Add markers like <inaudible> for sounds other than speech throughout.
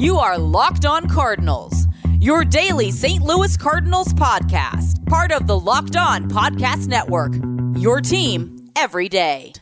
You are Locked On Cardinals, your daily St. Louis Cardinals podcast, part of the Locked On Podcast Network. Your team every day.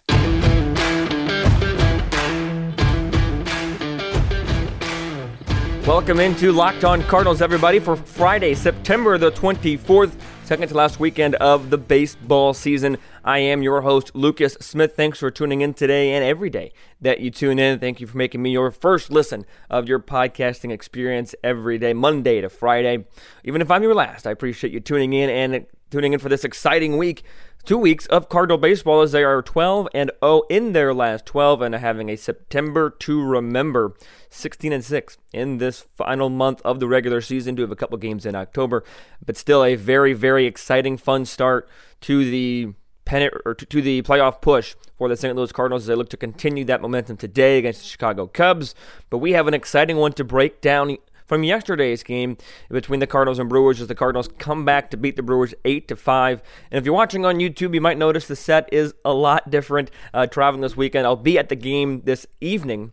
Welcome into Locked On Cardinals, everybody, for Friday, September the 24th, second to last weekend of the baseball season. I am your host, Lucas Smith. Thanks for tuning in today and every day that you tune in. Thank you for making me your first listen of your podcasting experience every day, Monday to Friday. Even if I'm your last, I appreciate you tuning in and tuning in for this exciting week two weeks of Cardinal baseball as they are 12 and 0 in their last 12 and having a September to remember 16 and 6 in this final month of the regular season. Do have a couple games in October, but still a very very exciting fun start to the pennant or to, the playoff push for the St. Louis Cardinals as they look to continue that momentum today against the Chicago Cubs. But we have an exciting one to break down from yesterday's game between the Cardinals and Brewers as the Cardinals come back to beat the Brewers 8 to 5. And if you're watching on YouTube, you might notice the set is a lot different uh, traveling this weekend. I'll be at the game this evening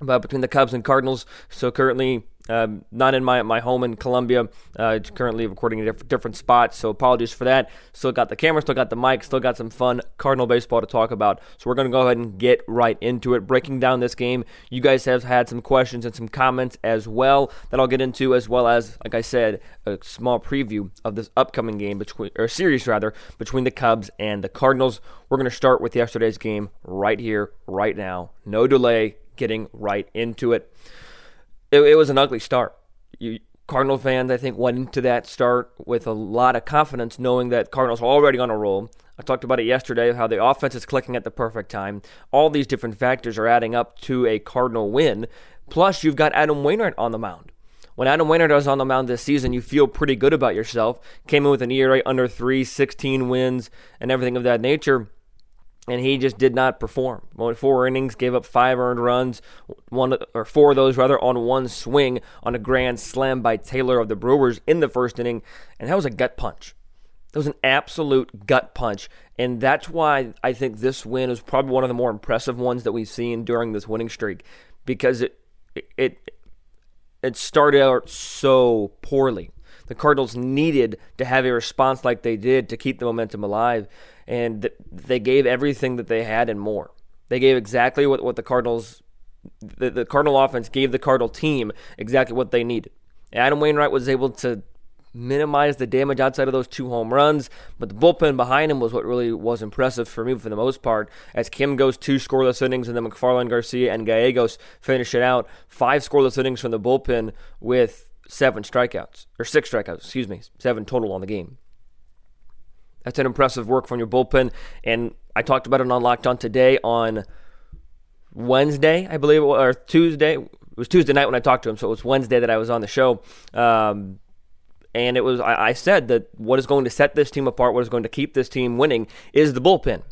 but between the Cubs and Cardinals. So currently um, not in my my home in Columbia. Uh, currently recording in different, different spots, so apologies for that. Still got the camera, still got the mic, still got some fun Cardinal baseball to talk about. So we're going to go ahead and get right into it, breaking down this game. You guys have had some questions and some comments as well that I'll get into, as well as, like I said, a small preview of this upcoming game between or series rather between the Cubs and the Cardinals. We're going to start with yesterday's game right here, right now. No delay. Getting right into it it, it was an ugly start. You, Cardinal fans, I think, went into that start with a lot of confidence, knowing that Cardinals were already on a roll. I talked about it yesterday, how the offense is clicking at the perfect time. All these different factors are adding up to a Cardinal win. Plus, you've got Adam Wainwright on the mound. When Adam Wainwright was on the mound this season, you feel pretty good about yourself. Came in with an ERA under three, 16 wins, and everything of that nature and he just did not perform. Four innings, gave up five earned runs, one or four of those rather on one swing on a grand slam by Taylor of the Brewers in the first inning, and that was a gut punch. That was an absolute gut punch, and that's why I think this win is probably one of the more impressive ones that we've seen during this winning streak, because it it it started out so poorly. The Cardinals needed to have a response like they did to keep the momentum alive and they gave everything that they had and more. They gave exactly what, what the Cardinals, the, the Cardinal offense gave the Cardinal team exactly what they needed. Adam Wainwright was able to minimize the damage outside of those two home runs, but the bullpen behind him was what really was impressive for me for the most part. As Kim goes two scoreless innings, and then McFarland, Garcia, and Gallegos finish it out. Five scoreless innings from the bullpen with seven strikeouts, or six strikeouts, excuse me, seven total on the game. That's an impressive work from your bullpen. And I talked about it on Locked On today on Wednesday, I believe, or Tuesday. It was Tuesday night when I talked to him, so it was Wednesday that I was on the show. Um, and it was I, I said that what is going to set this team apart, what is going to keep this team winning, is the bullpen.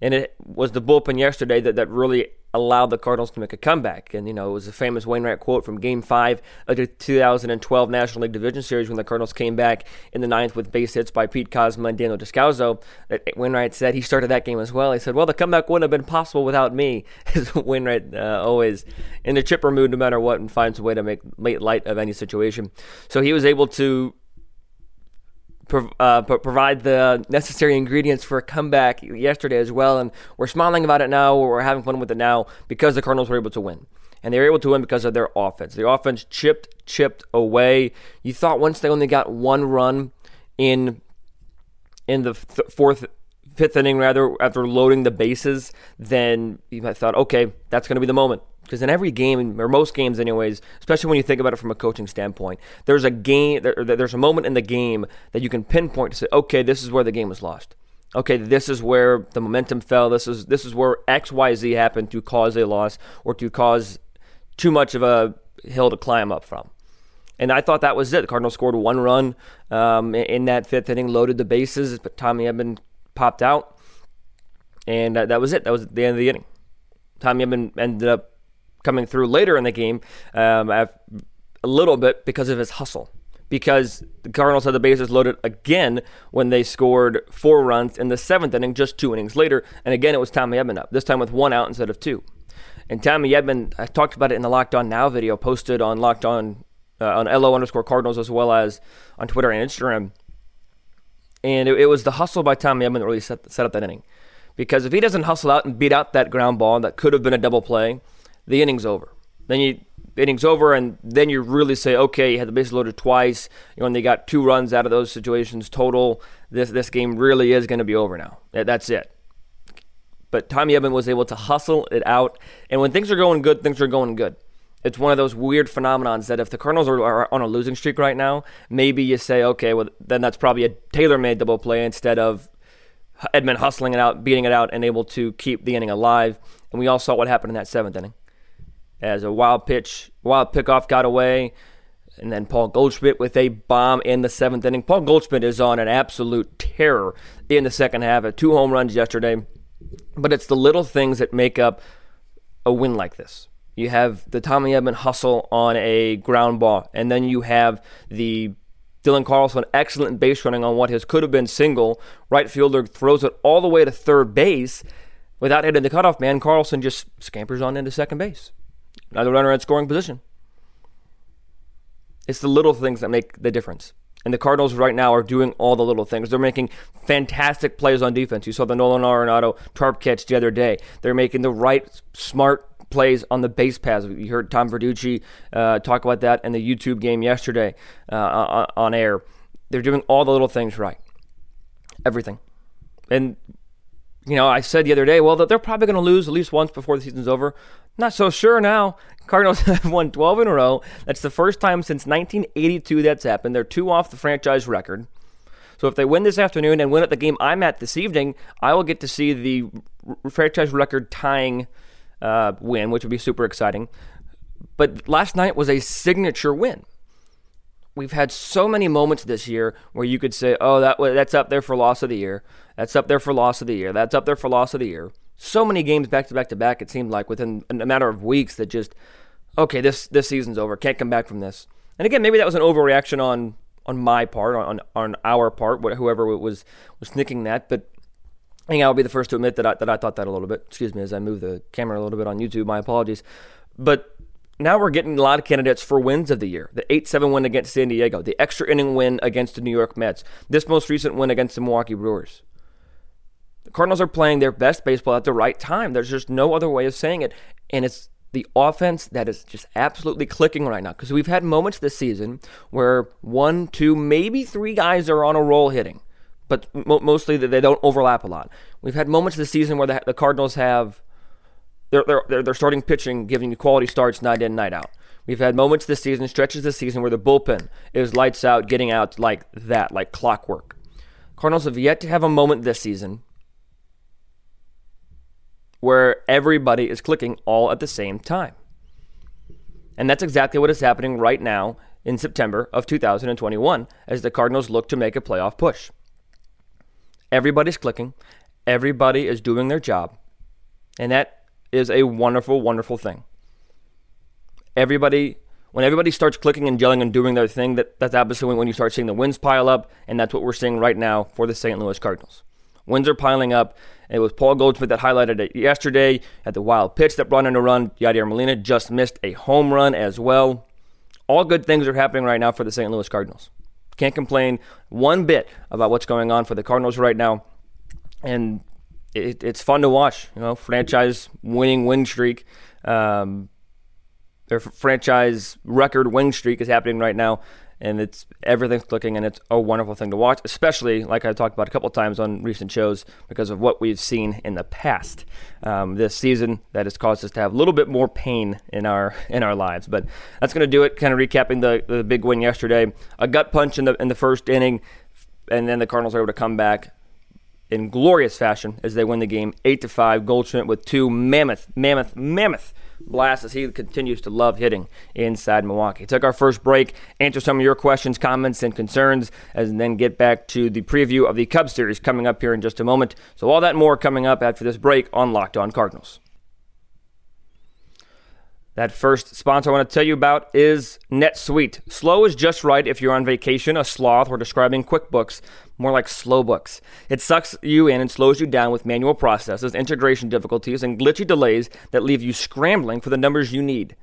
And it was the bullpen yesterday that, that really allowed the Cardinals to make a comeback. And, you know, it was a famous Wainwright quote from Game 5 of the 2012 National League Division Series when the Cardinals came back in the ninth with base hits by Pete Kozma and Daniel Descalso. That Wainwright said he started that game as well. He said, well, the comeback wouldn't have been possible without me. <laughs> Wainwright uh, always in the chipper mood no matter what and finds a way to make light of any situation. So he was able to uh, provide the necessary ingredients for a comeback yesterday as well. And we're smiling about it now. We're having fun with it now because the Cardinals were able to win. And they were able to win because of their offense. The offense chipped, chipped away. You thought once they only got one run in in the th- fourth, fifth inning, rather, after loading the bases, then you might thought, okay, that's going to be the moment. Because in every game, or most games, anyways, especially when you think about it from a coaching standpoint, there's a game, there, there's a moment in the game that you can pinpoint to say, okay, this is where the game was lost. Okay, this is where the momentum fell. This is this is where X, Y, Z happened to cause a loss or to cause too much of a hill to climb up from. And I thought that was it. The Cardinals scored one run um, in that fifth inning, loaded the bases, but Tommy Edman popped out, and uh, that was it. That was the end of the inning. Tommy Edman ended up coming through later in the game um, a little bit because of his hustle. Because the Cardinals had the bases loaded again when they scored four runs in the seventh inning, just two innings later. And again, it was Tommy Edman up, this time with one out instead of two. And Tommy Edman, I talked about it in the Locked On Now video posted on Locked On uh, on LO underscore Cardinals as well as on Twitter and Instagram. And it, it was the hustle by Tommy Edman that really set, set up that inning. Because if he doesn't hustle out and beat out that ground ball that could have been a double play, the inning's over. Then you inning's over, and then you really say, okay, you had the bases loaded twice. You only got two runs out of those situations total. This this game really is going to be over now. That's it. But Tommy Edman was able to hustle it out, and when things are going good, things are going good. It's one of those weird phenomenons that if the Cardinals are, are on a losing streak right now, maybe you say, okay, well then that's probably a tailor-made double play instead of Edman hustling it out, beating it out, and able to keep the inning alive. And we all saw what happened in that seventh inning as a wild pitch, wild pickoff got away. And then Paul Goldschmidt with a bomb in the seventh inning. Paul Goldschmidt is on an absolute terror in the second half. Had two home runs yesterday. But it's the little things that make up a win like this. You have the Tommy Edman hustle on a ground ball, and then you have the Dylan Carlson excellent base running on what his could have been single. Right fielder throws it all the way to third base without hitting the cutoff man. Carlson just scampers on into second base. Another runner at scoring position. It's the little things that make the difference. And the Cardinals right now are doing all the little things. They're making fantastic plays on defense. You saw the Nolan Arenado tarp catch the other day. They're making the right, smart plays on the base paths. You heard Tom Verducci uh, talk about that in the YouTube game yesterday uh, on, on air. They're doing all the little things right. Everything. And you know, I said the other day, well, they're probably going to lose at least once before the season's over. Not so sure now. <laughs> Cardinals have won 12 in a row. That's the first time since 1982 that's happened. They're two off the franchise record. So if they win this afternoon and win at the game I'm at this evening, I will get to see the franchise record tying uh, win, which would be super exciting. But last night was a signature win. We've had so many moments this year where you could say, "Oh, that that's up there for loss of the year. That's up there for loss of the year. That's up there for loss of the year." so many games back to back to back. It seemed like within a matter of weeks that just okay, this this season's over. Can't come back from this. And again, maybe that was an overreaction on on my part, on on our part, whoever was was thinking that. But I think I'll be the first to admit that I, that I thought that a little bit. Excuse me as I move the camera a little bit on YouTube. My apologies. But now we're getting a lot of candidates for wins of the year. The 8 7 win against San Diego, the extra inning win against the New York Mets, this most recent win against the Milwaukee Brewers. The Cardinals are playing their best baseball at the right time. There's just no other way of saying it. And it's the offense that is just absolutely clicking right now. Because we've had moments this season where one, two, maybe three guys are on a roll hitting, but mostly they don't overlap a lot. We've had moments this season where the, the Cardinals have they're, they're, they're starting pitching, giving you quality starts night in, night out. We've had moments this season, stretches this season, where the bullpen is lights out, getting out like that, like clockwork. Cardinals have yet to have a moment this season where everybody is clicking all at the same time. And that's exactly what is happening right now in September of 2021 as the Cardinals look to make a playoff push. Everybody's clicking, everybody is doing their job, and that is a wonderful, wonderful thing. Everybody, when everybody starts clicking and gelling and doing their thing, that, that's absolutely when you start seeing the wins pile up, and that's what we're seeing right now for the St. Louis Cardinals. Wins are piling up. It was Paul Goldschmidt that highlighted it yesterday at the wild pitch that brought in a run. Yadier Molina just missed a home run as well. All good things are happening right now for the St. Louis Cardinals. Can't complain one bit about what's going on for the Cardinals right now. And it, it's fun to watch. You know, franchise winning win streak. Um, their franchise record win streak is happening right now and it's everything's clicking and it's a wonderful thing to watch especially like i talked about a couple times on recent shows because of what we've seen in the past um, this season that has caused us to have a little bit more pain in our in our lives but that's going to do it kind of recapping the, the big win yesterday a gut punch in the in the first inning and then the cardinals are able to come back in glorious fashion as they win the game 8 to 5 goldschmidt with two mammoth mammoth mammoth blast as he continues to love hitting inside Milwaukee. Took our first break, answer some of your questions, comments, and concerns, and then get back to the preview of the Cubs series coming up here in just a moment. So, all that more coming up after this break on Locked On Cardinals. That first sponsor I want to tell you about is NetSuite. Slow is just right if you're on vacation, a sloth, or describing QuickBooks, more like slow books. It sucks you in and slows you down with manual processes, integration difficulties, and glitchy delays that leave you scrambling for the numbers you need.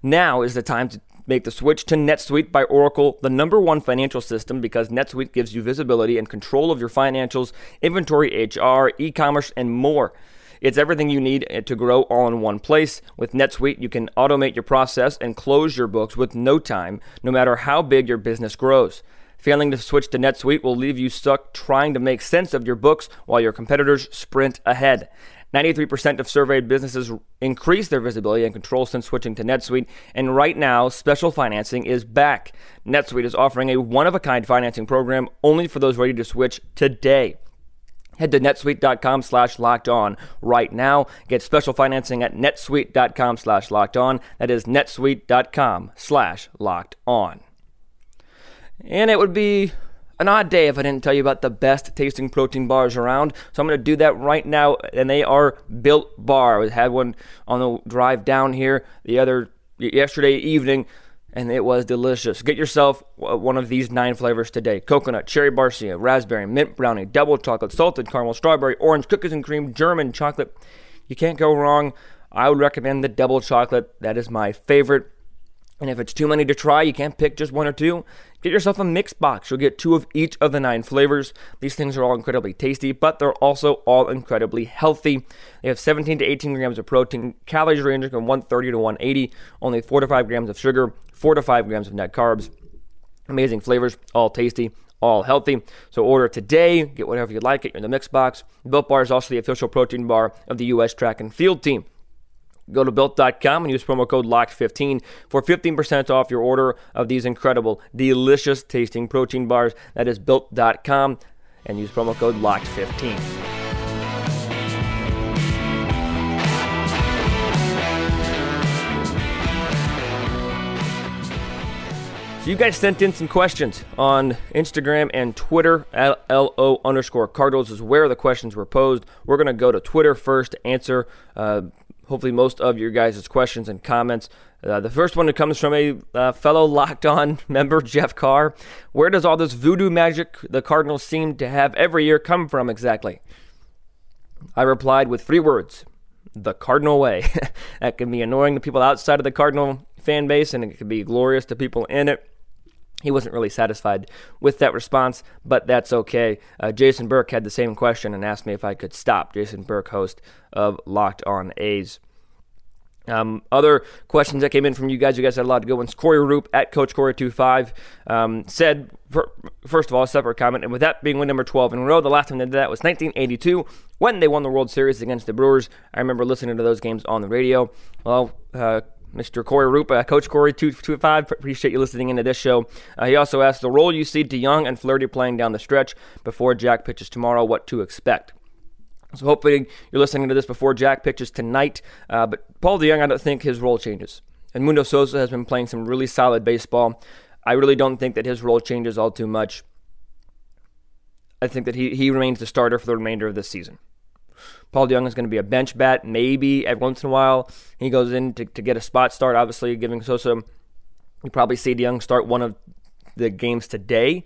Now is the time to make the switch to NetSuite by Oracle, the number one financial system, because NetSuite gives you visibility and control of your financials, inventory, HR, e commerce, and more. It's everything you need eh, to grow all in one place. With NetSuite, you can automate your process and close your books with no time, no matter how big your business grows. Failing to switch to NetSuite will leave you stuck trying to make sense of your books while your competitors sprint ahead. 93% of surveyed businesses increase their visibility and control since switching to NetSuite, and right now, special financing is back. NetSuite is offering a one of a kind financing program only for those ready to switch today. Head to netsuite.com slash locked on right now. Get special financing at netsuite.com slash locked on. That is netsuite.com slash locked on. And it would be an odd day if I didn't tell you about the best tasting protein bars around. So I'm going to do that right now, and they are Built Bar. I had one on the drive down here the other yesterday evening and it was delicious. Get yourself uh, one of these nine flavors today coconut, cherry barcia, raspberry, mint brownie, double chocolate, salted caramel, strawberry, orange, cookies and cream, German chocolate. You can't go wrong. I would recommend the double chocolate. That is my favorite. And if it's too many to try, you can't pick just one or two. Get yourself a mix box. You'll get two of each of the nine flavors. These things are all incredibly tasty, but they're also all incredibly healthy. They have 17 to 18 grams of protein, calories ranging from 130 to 180, only 4 to 5 grams of sugar, 4 to 5 grams of net carbs. Amazing flavors, all tasty, all healthy. So order today, get whatever you like, get in the mix box. Built Bar is also the official protein bar of the U.S. track and field team. Go to built.com and use promo code LOCKED15 for 15% off your order of these incredible, delicious tasting protein bars. That is built.com and use promo code LOCKED15. So you guys sent in some questions on Instagram and Twitter. LO underscore Cardinals is where the questions were posed. We're going to go to Twitter first answer uh, hopefully most of your guys' questions and comments. Uh, the first one that comes from a uh, fellow locked on <laughs> member, Jeff Carr. Where does all this voodoo magic the Cardinals seem to have every year come from exactly? I replied with three words the Cardinal way. <laughs> that can be annoying to people outside of the Cardinal fan base, and it can be glorious to people in it. He wasn't really satisfied with that response, but that's okay. Uh, Jason Burke had the same question and asked me if I could stop. Jason Burke, host of Locked On A's. Um, other questions that came in from you guys, you guys had a lot of good ones. Corey Roop at Coach Corey25 um, said, for, first of all, a separate comment, and with that being win number 12 in a row, the last time they did that was 1982 when they won the World Series against the Brewers. I remember listening to those games on the radio. Well, uh, Mr. Corey Rupa, Coach Corey two two five. Appreciate you listening into this show. Uh, he also asked the role you see DeJong and Flaherty playing down the stretch before Jack pitches tomorrow. What to expect? So hopefully you're listening to this before Jack pitches tonight. Uh, but Paul DeJong, I don't think his role changes. And Mundo Sosa has been playing some really solid baseball. I really don't think that his role changes all too much. I think that he, he remains the starter for the remainder of this season. Paul DeJong is going to be a bench bat, maybe every once in a while. He goes in to, to get a spot start, obviously, giving Sosa. You probably see DeJong start one of the games today,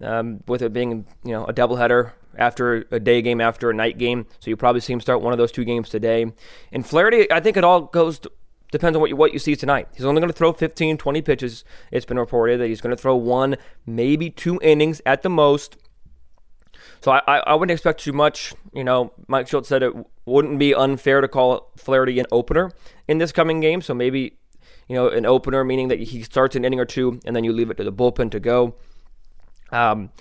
um, with it being you know a doubleheader after a day game after a night game. So you probably see him start one of those two games today. And Flaherty, I think it all goes to, depends on what you, what you see tonight. He's only going to throw 15, 20 pitches. It's been reported that he's going to throw one, maybe two innings at the most. So I, I, wouldn't expect too much. You know, Mike Shildt said it wouldn't be unfair to call Flaherty an opener in this coming game. So maybe, you know, an opener meaning that he starts an inning or two and then you leave it to the bullpen to go. Um,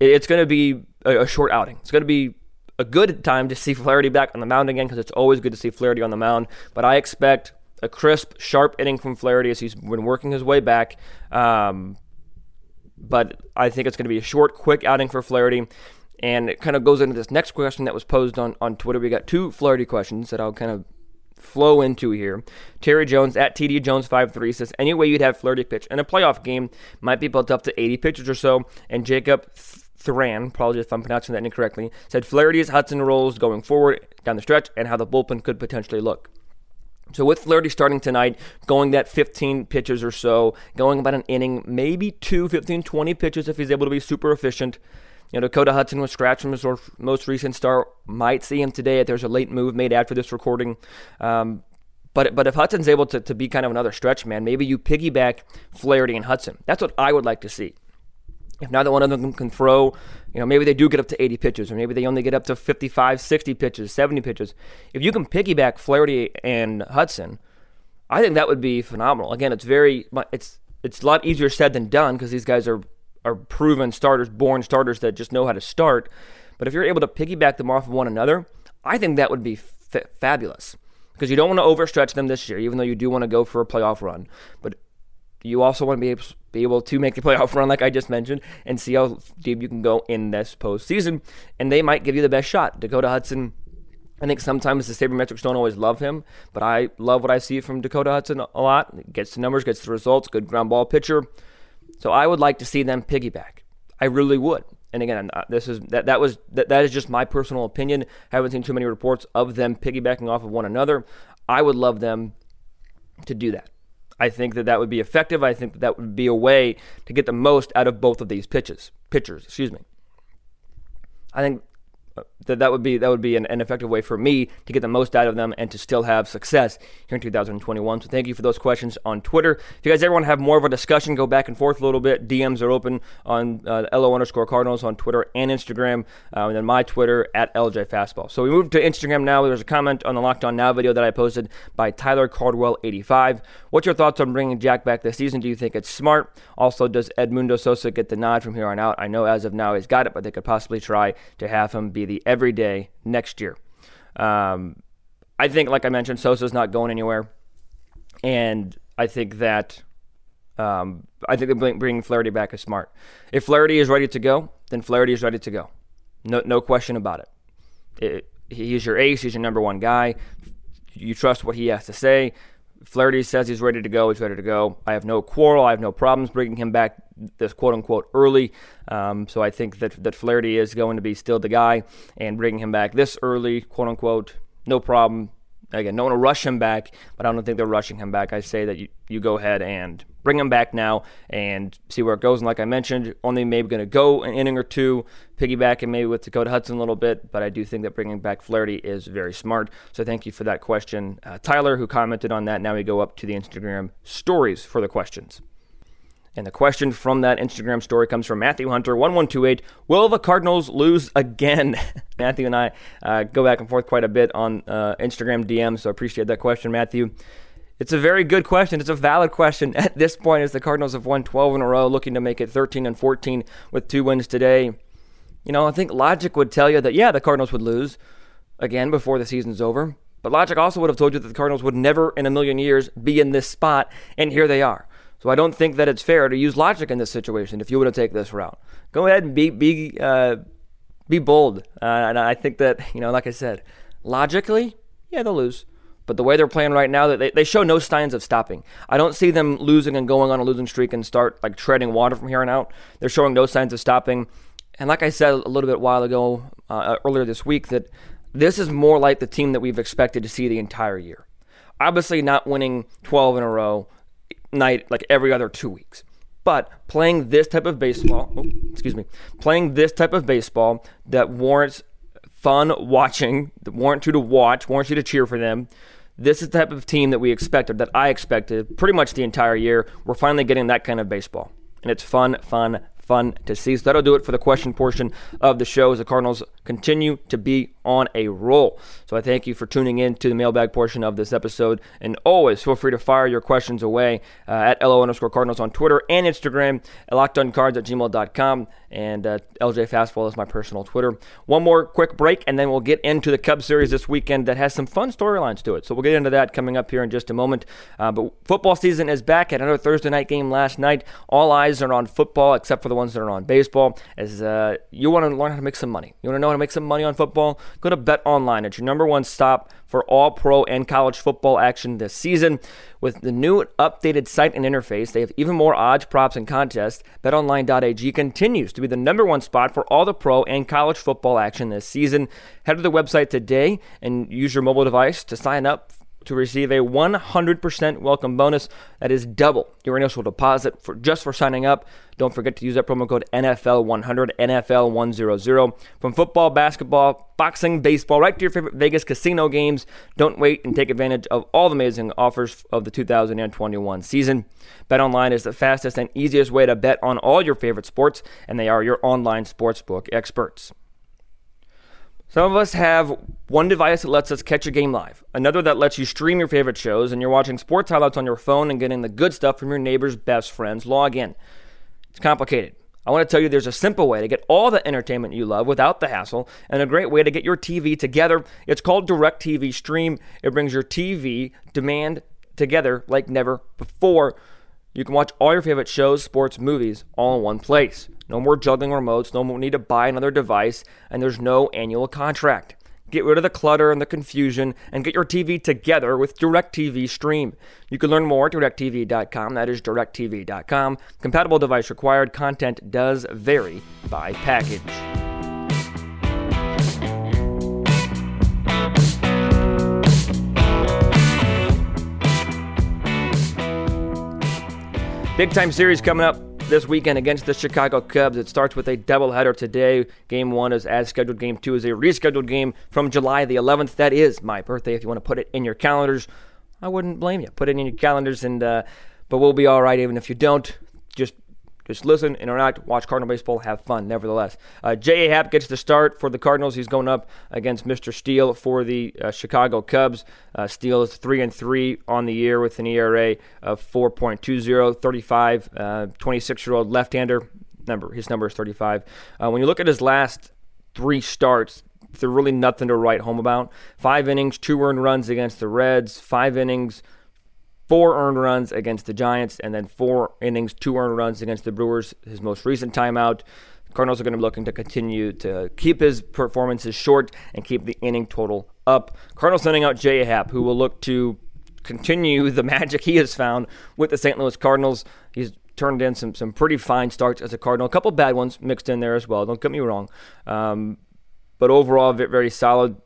it, it's going to be a, a short outing. It's going to be a good time to see Flaherty back on the mound again because it's always good to see Flaherty on the mound. But I expect a crisp, sharp inning from Flaherty as he's been working his way back. Um, but I think it's going to be a short, quick outing for Flaherty. And it kind of goes into this next question that was posed on, on Twitter. We got two Flaherty questions that I'll kind of flow into here. Terry Jones at TD Jones 53 says, Any way you'd have Flaherty pitch in a playoff game might be built up to 80 pitches or so. And Jacob Thran, apologies if I'm pronouncing that incorrectly, said "Flirty Flaherty's Hudson rolls going forward down the stretch and how the bullpen could potentially look. So with Flaherty starting tonight, going that 15 pitches or so, going about an inning, maybe two, 15, 20 pitches if he's able to be super efficient. You know, Dakota Hudson was scratched from his most recent start. Might see him today if there's a late move made after this recording. Um, but but if Hudson's able to, to be kind of another stretch man, maybe you piggyback Flaherty and Hudson. That's what I would like to see. If neither one of them can throw, you know, maybe they do get up to 80 pitches, or maybe they only get up to 55, 60 pitches, 70 pitches. If you can piggyback Flaherty and Hudson, I think that would be phenomenal. Again, it's very it's it's a lot easier said than done because these guys are are proven starters, born starters that just know how to start. But if you're able to piggyback them off of one another, I think that would be f- fabulous because you don't want to overstretch them this year, even though you do want to go for a playoff run. But you also want to be able, be able to make the <laughs> playoff run, like I just mentioned, and see how deep you can go in this postseason. And they might give you the best shot. Dakota Hudson, I think sometimes the sabermetrics don't always love him, but I love what I see from Dakota Hudson a lot. Gets the numbers, gets the results, good ground ball pitcher. So I would like to see them piggyback. I really would. And again, uh, this is that that was that, that is just my personal opinion. I haven't seen too many reports of them piggybacking off of one another. I would love them to do that. I think that that would be effective. I think that that would be a way to get the most out of both of these pitches, pitchers. Excuse me. I think that that would be that would be an, an, effective way for me to get the most out of them and to still have success here in 2021. So thank you for those questions on Twitter. If you guys ever want to have more of a discussion, go back and forth a little bit. DMs are open on uh, LO underscore Cardinals on Twitter and Instagram, uh, and then my Twitter at LJ Fastball. So we move to Instagram now. There's a comment on the Locked On Now video that I posted by Tyler Cardwell 85. What's your thoughts on bringing Jack back this season? Do you think it's smart? Also, does Edmundo Sosa get the nod from here on out? I know as of now he's got it, but they could possibly try to have him be the every day next year. Um, I think, like I mentioned, Sosa's not going anywhere, and I think that um, I think bringing Flaherty back is smart. If Flaherty is ready to go, then Flaherty is ready to go. No, no question about it. it. He's your ace. He's your number one guy. You trust what he has to say. Flaherty says he's ready to go. He's ready to go. I have no quarrel. I have no problems bringing him back this quote unquote early. Um, so I think that that Flaherty is going to be still the guy, and bringing him back this early, quote unquote, no problem. Again, no one to rush him back, but I don't think they're rushing him back. I say that you, you go ahead and bring him back now and see where it goes. And like I mentioned, only maybe going to go an inning or two, piggybacking maybe with Dakota Hudson a little bit, but I do think that bringing back Flaherty is very smart. So thank you for that question, uh, Tyler, who commented on that. Now we go up to the Instagram stories for the questions. And the question from that Instagram story comes from Matthew Hunter, 1128. Will the Cardinals lose again? <laughs> Matthew and I uh, go back and forth quite a bit on uh, Instagram DMs, so I appreciate that question, Matthew. It's a very good question. It's a valid question <laughs> at this point as the Cardinals have won 12 in a row, looking to make it 13 and 14 with two wins today. You know, I think logic would tell you that, yeah, the Cardinals would lose again before the season's over. But logic also would have told you that the Cardinals would never in a million years be in this spot, and here they are. So I don't think that it's fair to use logic in this situation if you were to take this route. Go ahead and be be uh, be bold. Uh, and I think that you know, like I said, logically, yeah, they'll lose. But the way they're playing right now, they, they show no signs of stopping. I don't see them losing and going on a losing streak and start like treading water from here on out. They're showing no signs of stopping. And like I said a little bit while ago, uh, earlier this week, that this is more like the team that we've expected to see the entire year. Obviously, not winning 12 in a row, night like every other two weeks. But playing this type of baseball, oh, excuse me, playing this type of baseball that warrants fun watching, that warrants you to watch, warrants you to cheer for them. This is the type of team that we expected, that I expected pretty much the entire year. We're finally getting that kind of baseball. And it's fun, fun, fun to see. So that'll do it for the question portion of the show as the Cardinals continue to be on a roll. So I thank you for tuning in to the mailbag portion of this episode. And always feel free to fire your questions away uh, at LO underscore Cardinals on Twitter and Instagram, at lockedoncards at gmail.com. And uh, LJ Fastball is my personal Twitter. One more quick break, and then we'll get into the Cubs series this weekend that has some fun storylines to it. So we'll get into that coming up here in just a moment. Uh, but football season is back. At another Thursday night game last night. All eyes are on football, except for the ones that are on baseball. As uh, you want to learn how to make some money, you want to know how to make some money on football. Go to Bet Online. It's your number one stop for all pro and college football action this season. With the new updated site and interface, they have even more odds, props, and contests. BetOnline.ag continues to be the number one spot for all the pro and college football action this season. Head to the website today and use your mobile device to sign up to receive a 100% welcome bonus. That is double your initial deposit for just for signing up. Don't forget to use that promo code NFL100, NFL100. From football, basketball, boxing, baseball, right to your favorite Vegas casino games. Don't wait and take advantage of all the amazing offers of the 2021 season. BetOnline is the fastest and easiest way to bet on all your favorite sports, and they are your online sportsbook experts. Some of us have one device that lets us catch a game live, another that lets you stream your favorite shows, and you're watching sports highlights on your phone and getting the good stuff from your neighbor's best friends. Log in. It's complicated. I want to tell you there's a simple way to get all the entertainment you love without the hassle and a great way to get your TV together. It's called DirecTV Stream. It brings your TV demand together like never before. You can watch all your favorite shows, sports, movies all in one place. No more juggling remotes, no more need to buy another device, and there's no annual contract. Get rid of the clutter and the confusion and get your TV together with DirecTV Stream. You can learn more at directv.com. That is directv.com. Compatible device required. Content does vary by package. Big time series coming up this weekend against the Chicago Cubs. It starts with a doubleheader today. Game one is as scheduled. Game two is a rescheduled game from July the 11th. That is my birthday. If you want to put it in your calendars, I wouldn't blame you. Put it in your calendars, and uh, but we'll be all right even if you don't. Just just listen, interact, watch Cardinal baseball, have fun. Nevertheless, uh, J.A. Happ gets the start for the Cardinals. He's going up against Mr. Steele for the uh, Chicago Cubs. Uh, Steele is three and three on the year with an ERA of 4.20, 35, 26 year old left-hander. Number his number is 35. Uh, when you look at his last three starts, they're really nothing to write home about. Five innings, two earned runs against the Reds. Five innings four earned runs against the Giants, and then four innings, two earned runs against the Brewers, his most recent timeout. Cardinals are going to be looking to continue to keep his performances short and keep the inning total up. Cardinals sending out J.A. Happ, who will look to continue the <laughs> magic he has found with the St. Louis Cardinals. He's turned in some some pretty fine starts as a Cardinal, a couple bad ones mixed in there as well. Don't get me wrong, um, but overall very solid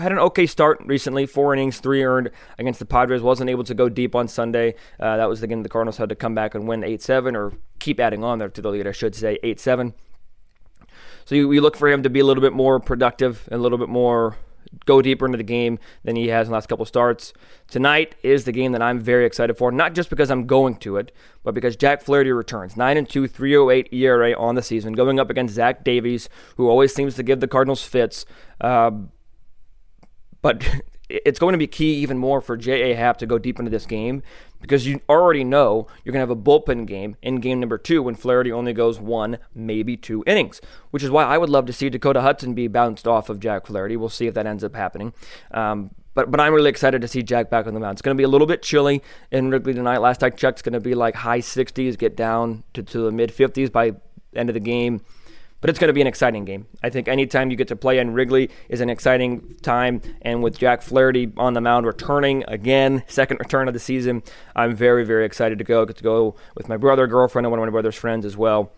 had an okay start recently. Four innings, three earned against the Padres. Wasn't able to go deep on Sunday. Uh, that was the game the Cardinals had to come back and win 8 7, or keep adding on there to the lead, I should say, 8 7. So you, you look for him to be a little bit more productive and a little bit more go deeper into the game than he has in the last couple starts. Tonight is the game that I'm very excited for, not just because I'm going to it, but because Jack Flaherty returns. 9 and 2, 308 ERA on the season, going up against Zach Davies, who always seems to give the Cardinals fits. Uh, but <laughs> it's going to be key even more for J.A. Happ to go deep into this game because you already know you're going to have a bullpen game in game number two when Flaherty only goes one, maybe two innings, which is why I would love to see Dakota Hudson be bounced off of Jack Flaherty. We'll see if that ends up happening. Um, but, but I'm really excited to see Jack back on the mound. It's going to be a little bit chilly in Wrigley tonight. Last I checked, it's going to be like high 60s, get down to, to the mid 50s by end of the game but it's going to be an exciting game. I think anytime you get to play in Wrigley is an exciting time. And with Jack Flaherty on the mound returning again, <laughs> second return of the season, I'm very, very excited to go. Get to go with my brother, girlfriend, and one of my brother's friends as well.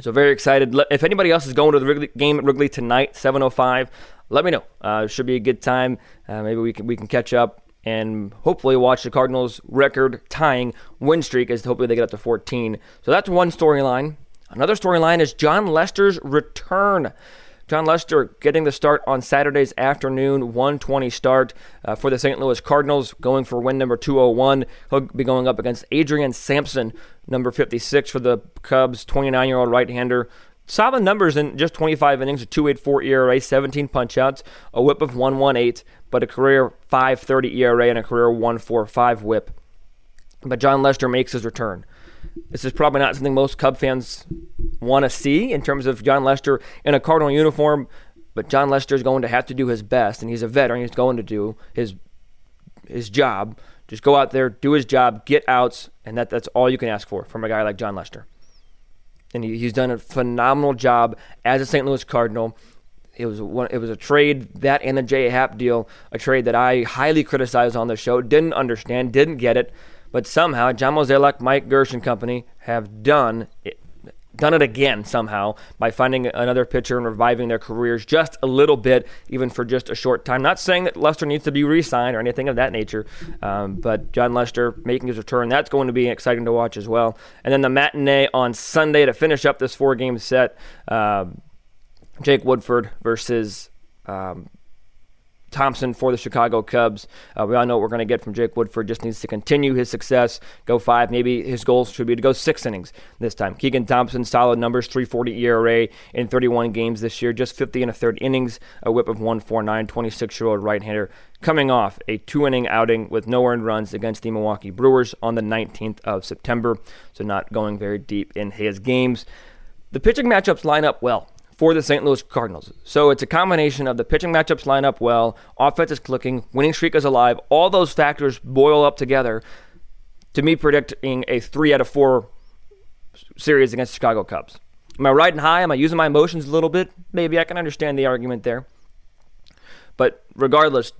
So very excited. If anybody else is going to the Wrigley, game at Wrigley tonight, 7:05, let me know. Uh, should be a good time. Uh, maybe we can we can catch up and hopefully watch the Cardinals' record tying win streak as hopefully they get up to 14. So that's one storyline. Another storyline is Jon Lester's return. Jon Lester getting the start on Saturday's afternoon, 120 start uh, for the St. Louis Cardinals, going for win number 201. He'll be going up against Adrian Sampson, number 56 for the Cubs, 29 year old right hander. Solid numbers in just 25 innings, a 2.84 ERA, 17 punchouts, a whip of 118, but a career 5.30 ERA and a career 1.45 whip. But Jon Lester makes his return. This is probably not something most Cub fans want to see in terms of Jon Lester in a Cardinal uniform, but Jon Lester is going to have to do his best, and he's a veteran. He's going to do his his job. Just go out there, do his job, get outs, and that, that's all you can ask for from a guy like Jon Lester. And he, he's done a phenomenal job as a St. Louis Cardinal. It was one, it was a trade that and the J. Happ deal, a trade that I highly criticized on the show. Didn't understand, didn't get it. But somehow, John Mozeliak, Mike Girsch and company have done it, done it again somehow by finding another pitcher and reviving their careers just a little bit, even for just a short time. Not saying that Lester needs to be re signed or anything of that nature, um, but Jon Lester making his return, that's going to be exciting to watch as well. And then the matinee on Sunday to finish up this four game set uh, Jake Woodford versus. Um, Thompson for the Chicago Cubs. Uh, we all know what we're going to get from Jake Woodford. Just needs to continue his success, go five. Maybe his goal should be to go six innings this time. Keegan Thompson, solid numbers, 340 ERA in 31 games this year, just 50 and a third innings, a whip of 149, 26 year old right hander, coming off a two inning outing with no earned runs against the Milwaukee Brewers on the 19th of September. So not going very deep in his games. The pitching matchups line up well for the St. Louis Cardinals. So it's a combination of the pitching matchups line up well, offense is clicking, winning streak is alive. All those factors boil up together to me predicting a three out of four series against Chicago Cubs. Am I riding high? Am I using my emotions a little bit? Maybe I can understand the argument there. But regardless,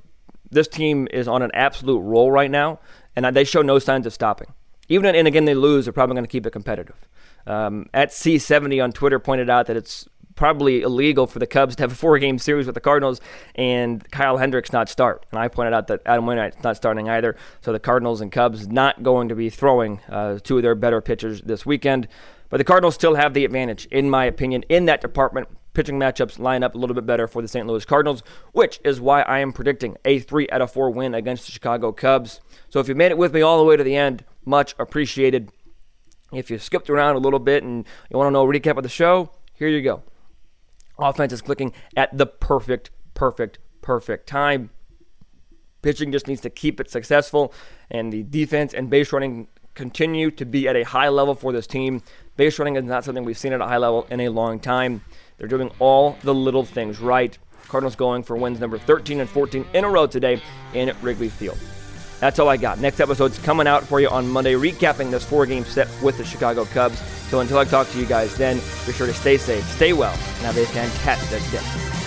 this team is on an absolute roll right now, and they show no signs of stopping. Even and again they lose, they're probably going to keep it competitive. Um, at C70 on Twitter pointed out that it's probably illegal for the Cubs to have a four game series with the Cardinals and Kyle Hendricks not start. And I pointed out that Adam Wainwright's not starting either. So the Cardinals and Cubs not going to be throwing uh, two of their better pitchers this weekend. But the Cardinals still have the advantage, in my opinion, in that department. Pitching matchups line up a little bit better for the St. Louis Cardinals, which is why I am predicting a three out of four win against the Chicago Cubs. So if you made it with me all the way to the end, much appreciated. If you skipped around a little bit and you want to know a recap of the show, here you go. Offense is clicking at the perfect, perfect, perfect time. Pitching just needs to keep it successful, and the defense and base running continue to be at a high level for this team. Base running is not something we've seen at a high level in a long time. They're doing all the little things right. Cardinals going for wins number 13 and 14 in a row today in Wrigley Field. That's all I got. Next episode's coming out for you on Monday, recapping this four game set with the Chicago Cubs. So until I talk to you guys then, be sure to stay safe, stay well, and have a fantastic day.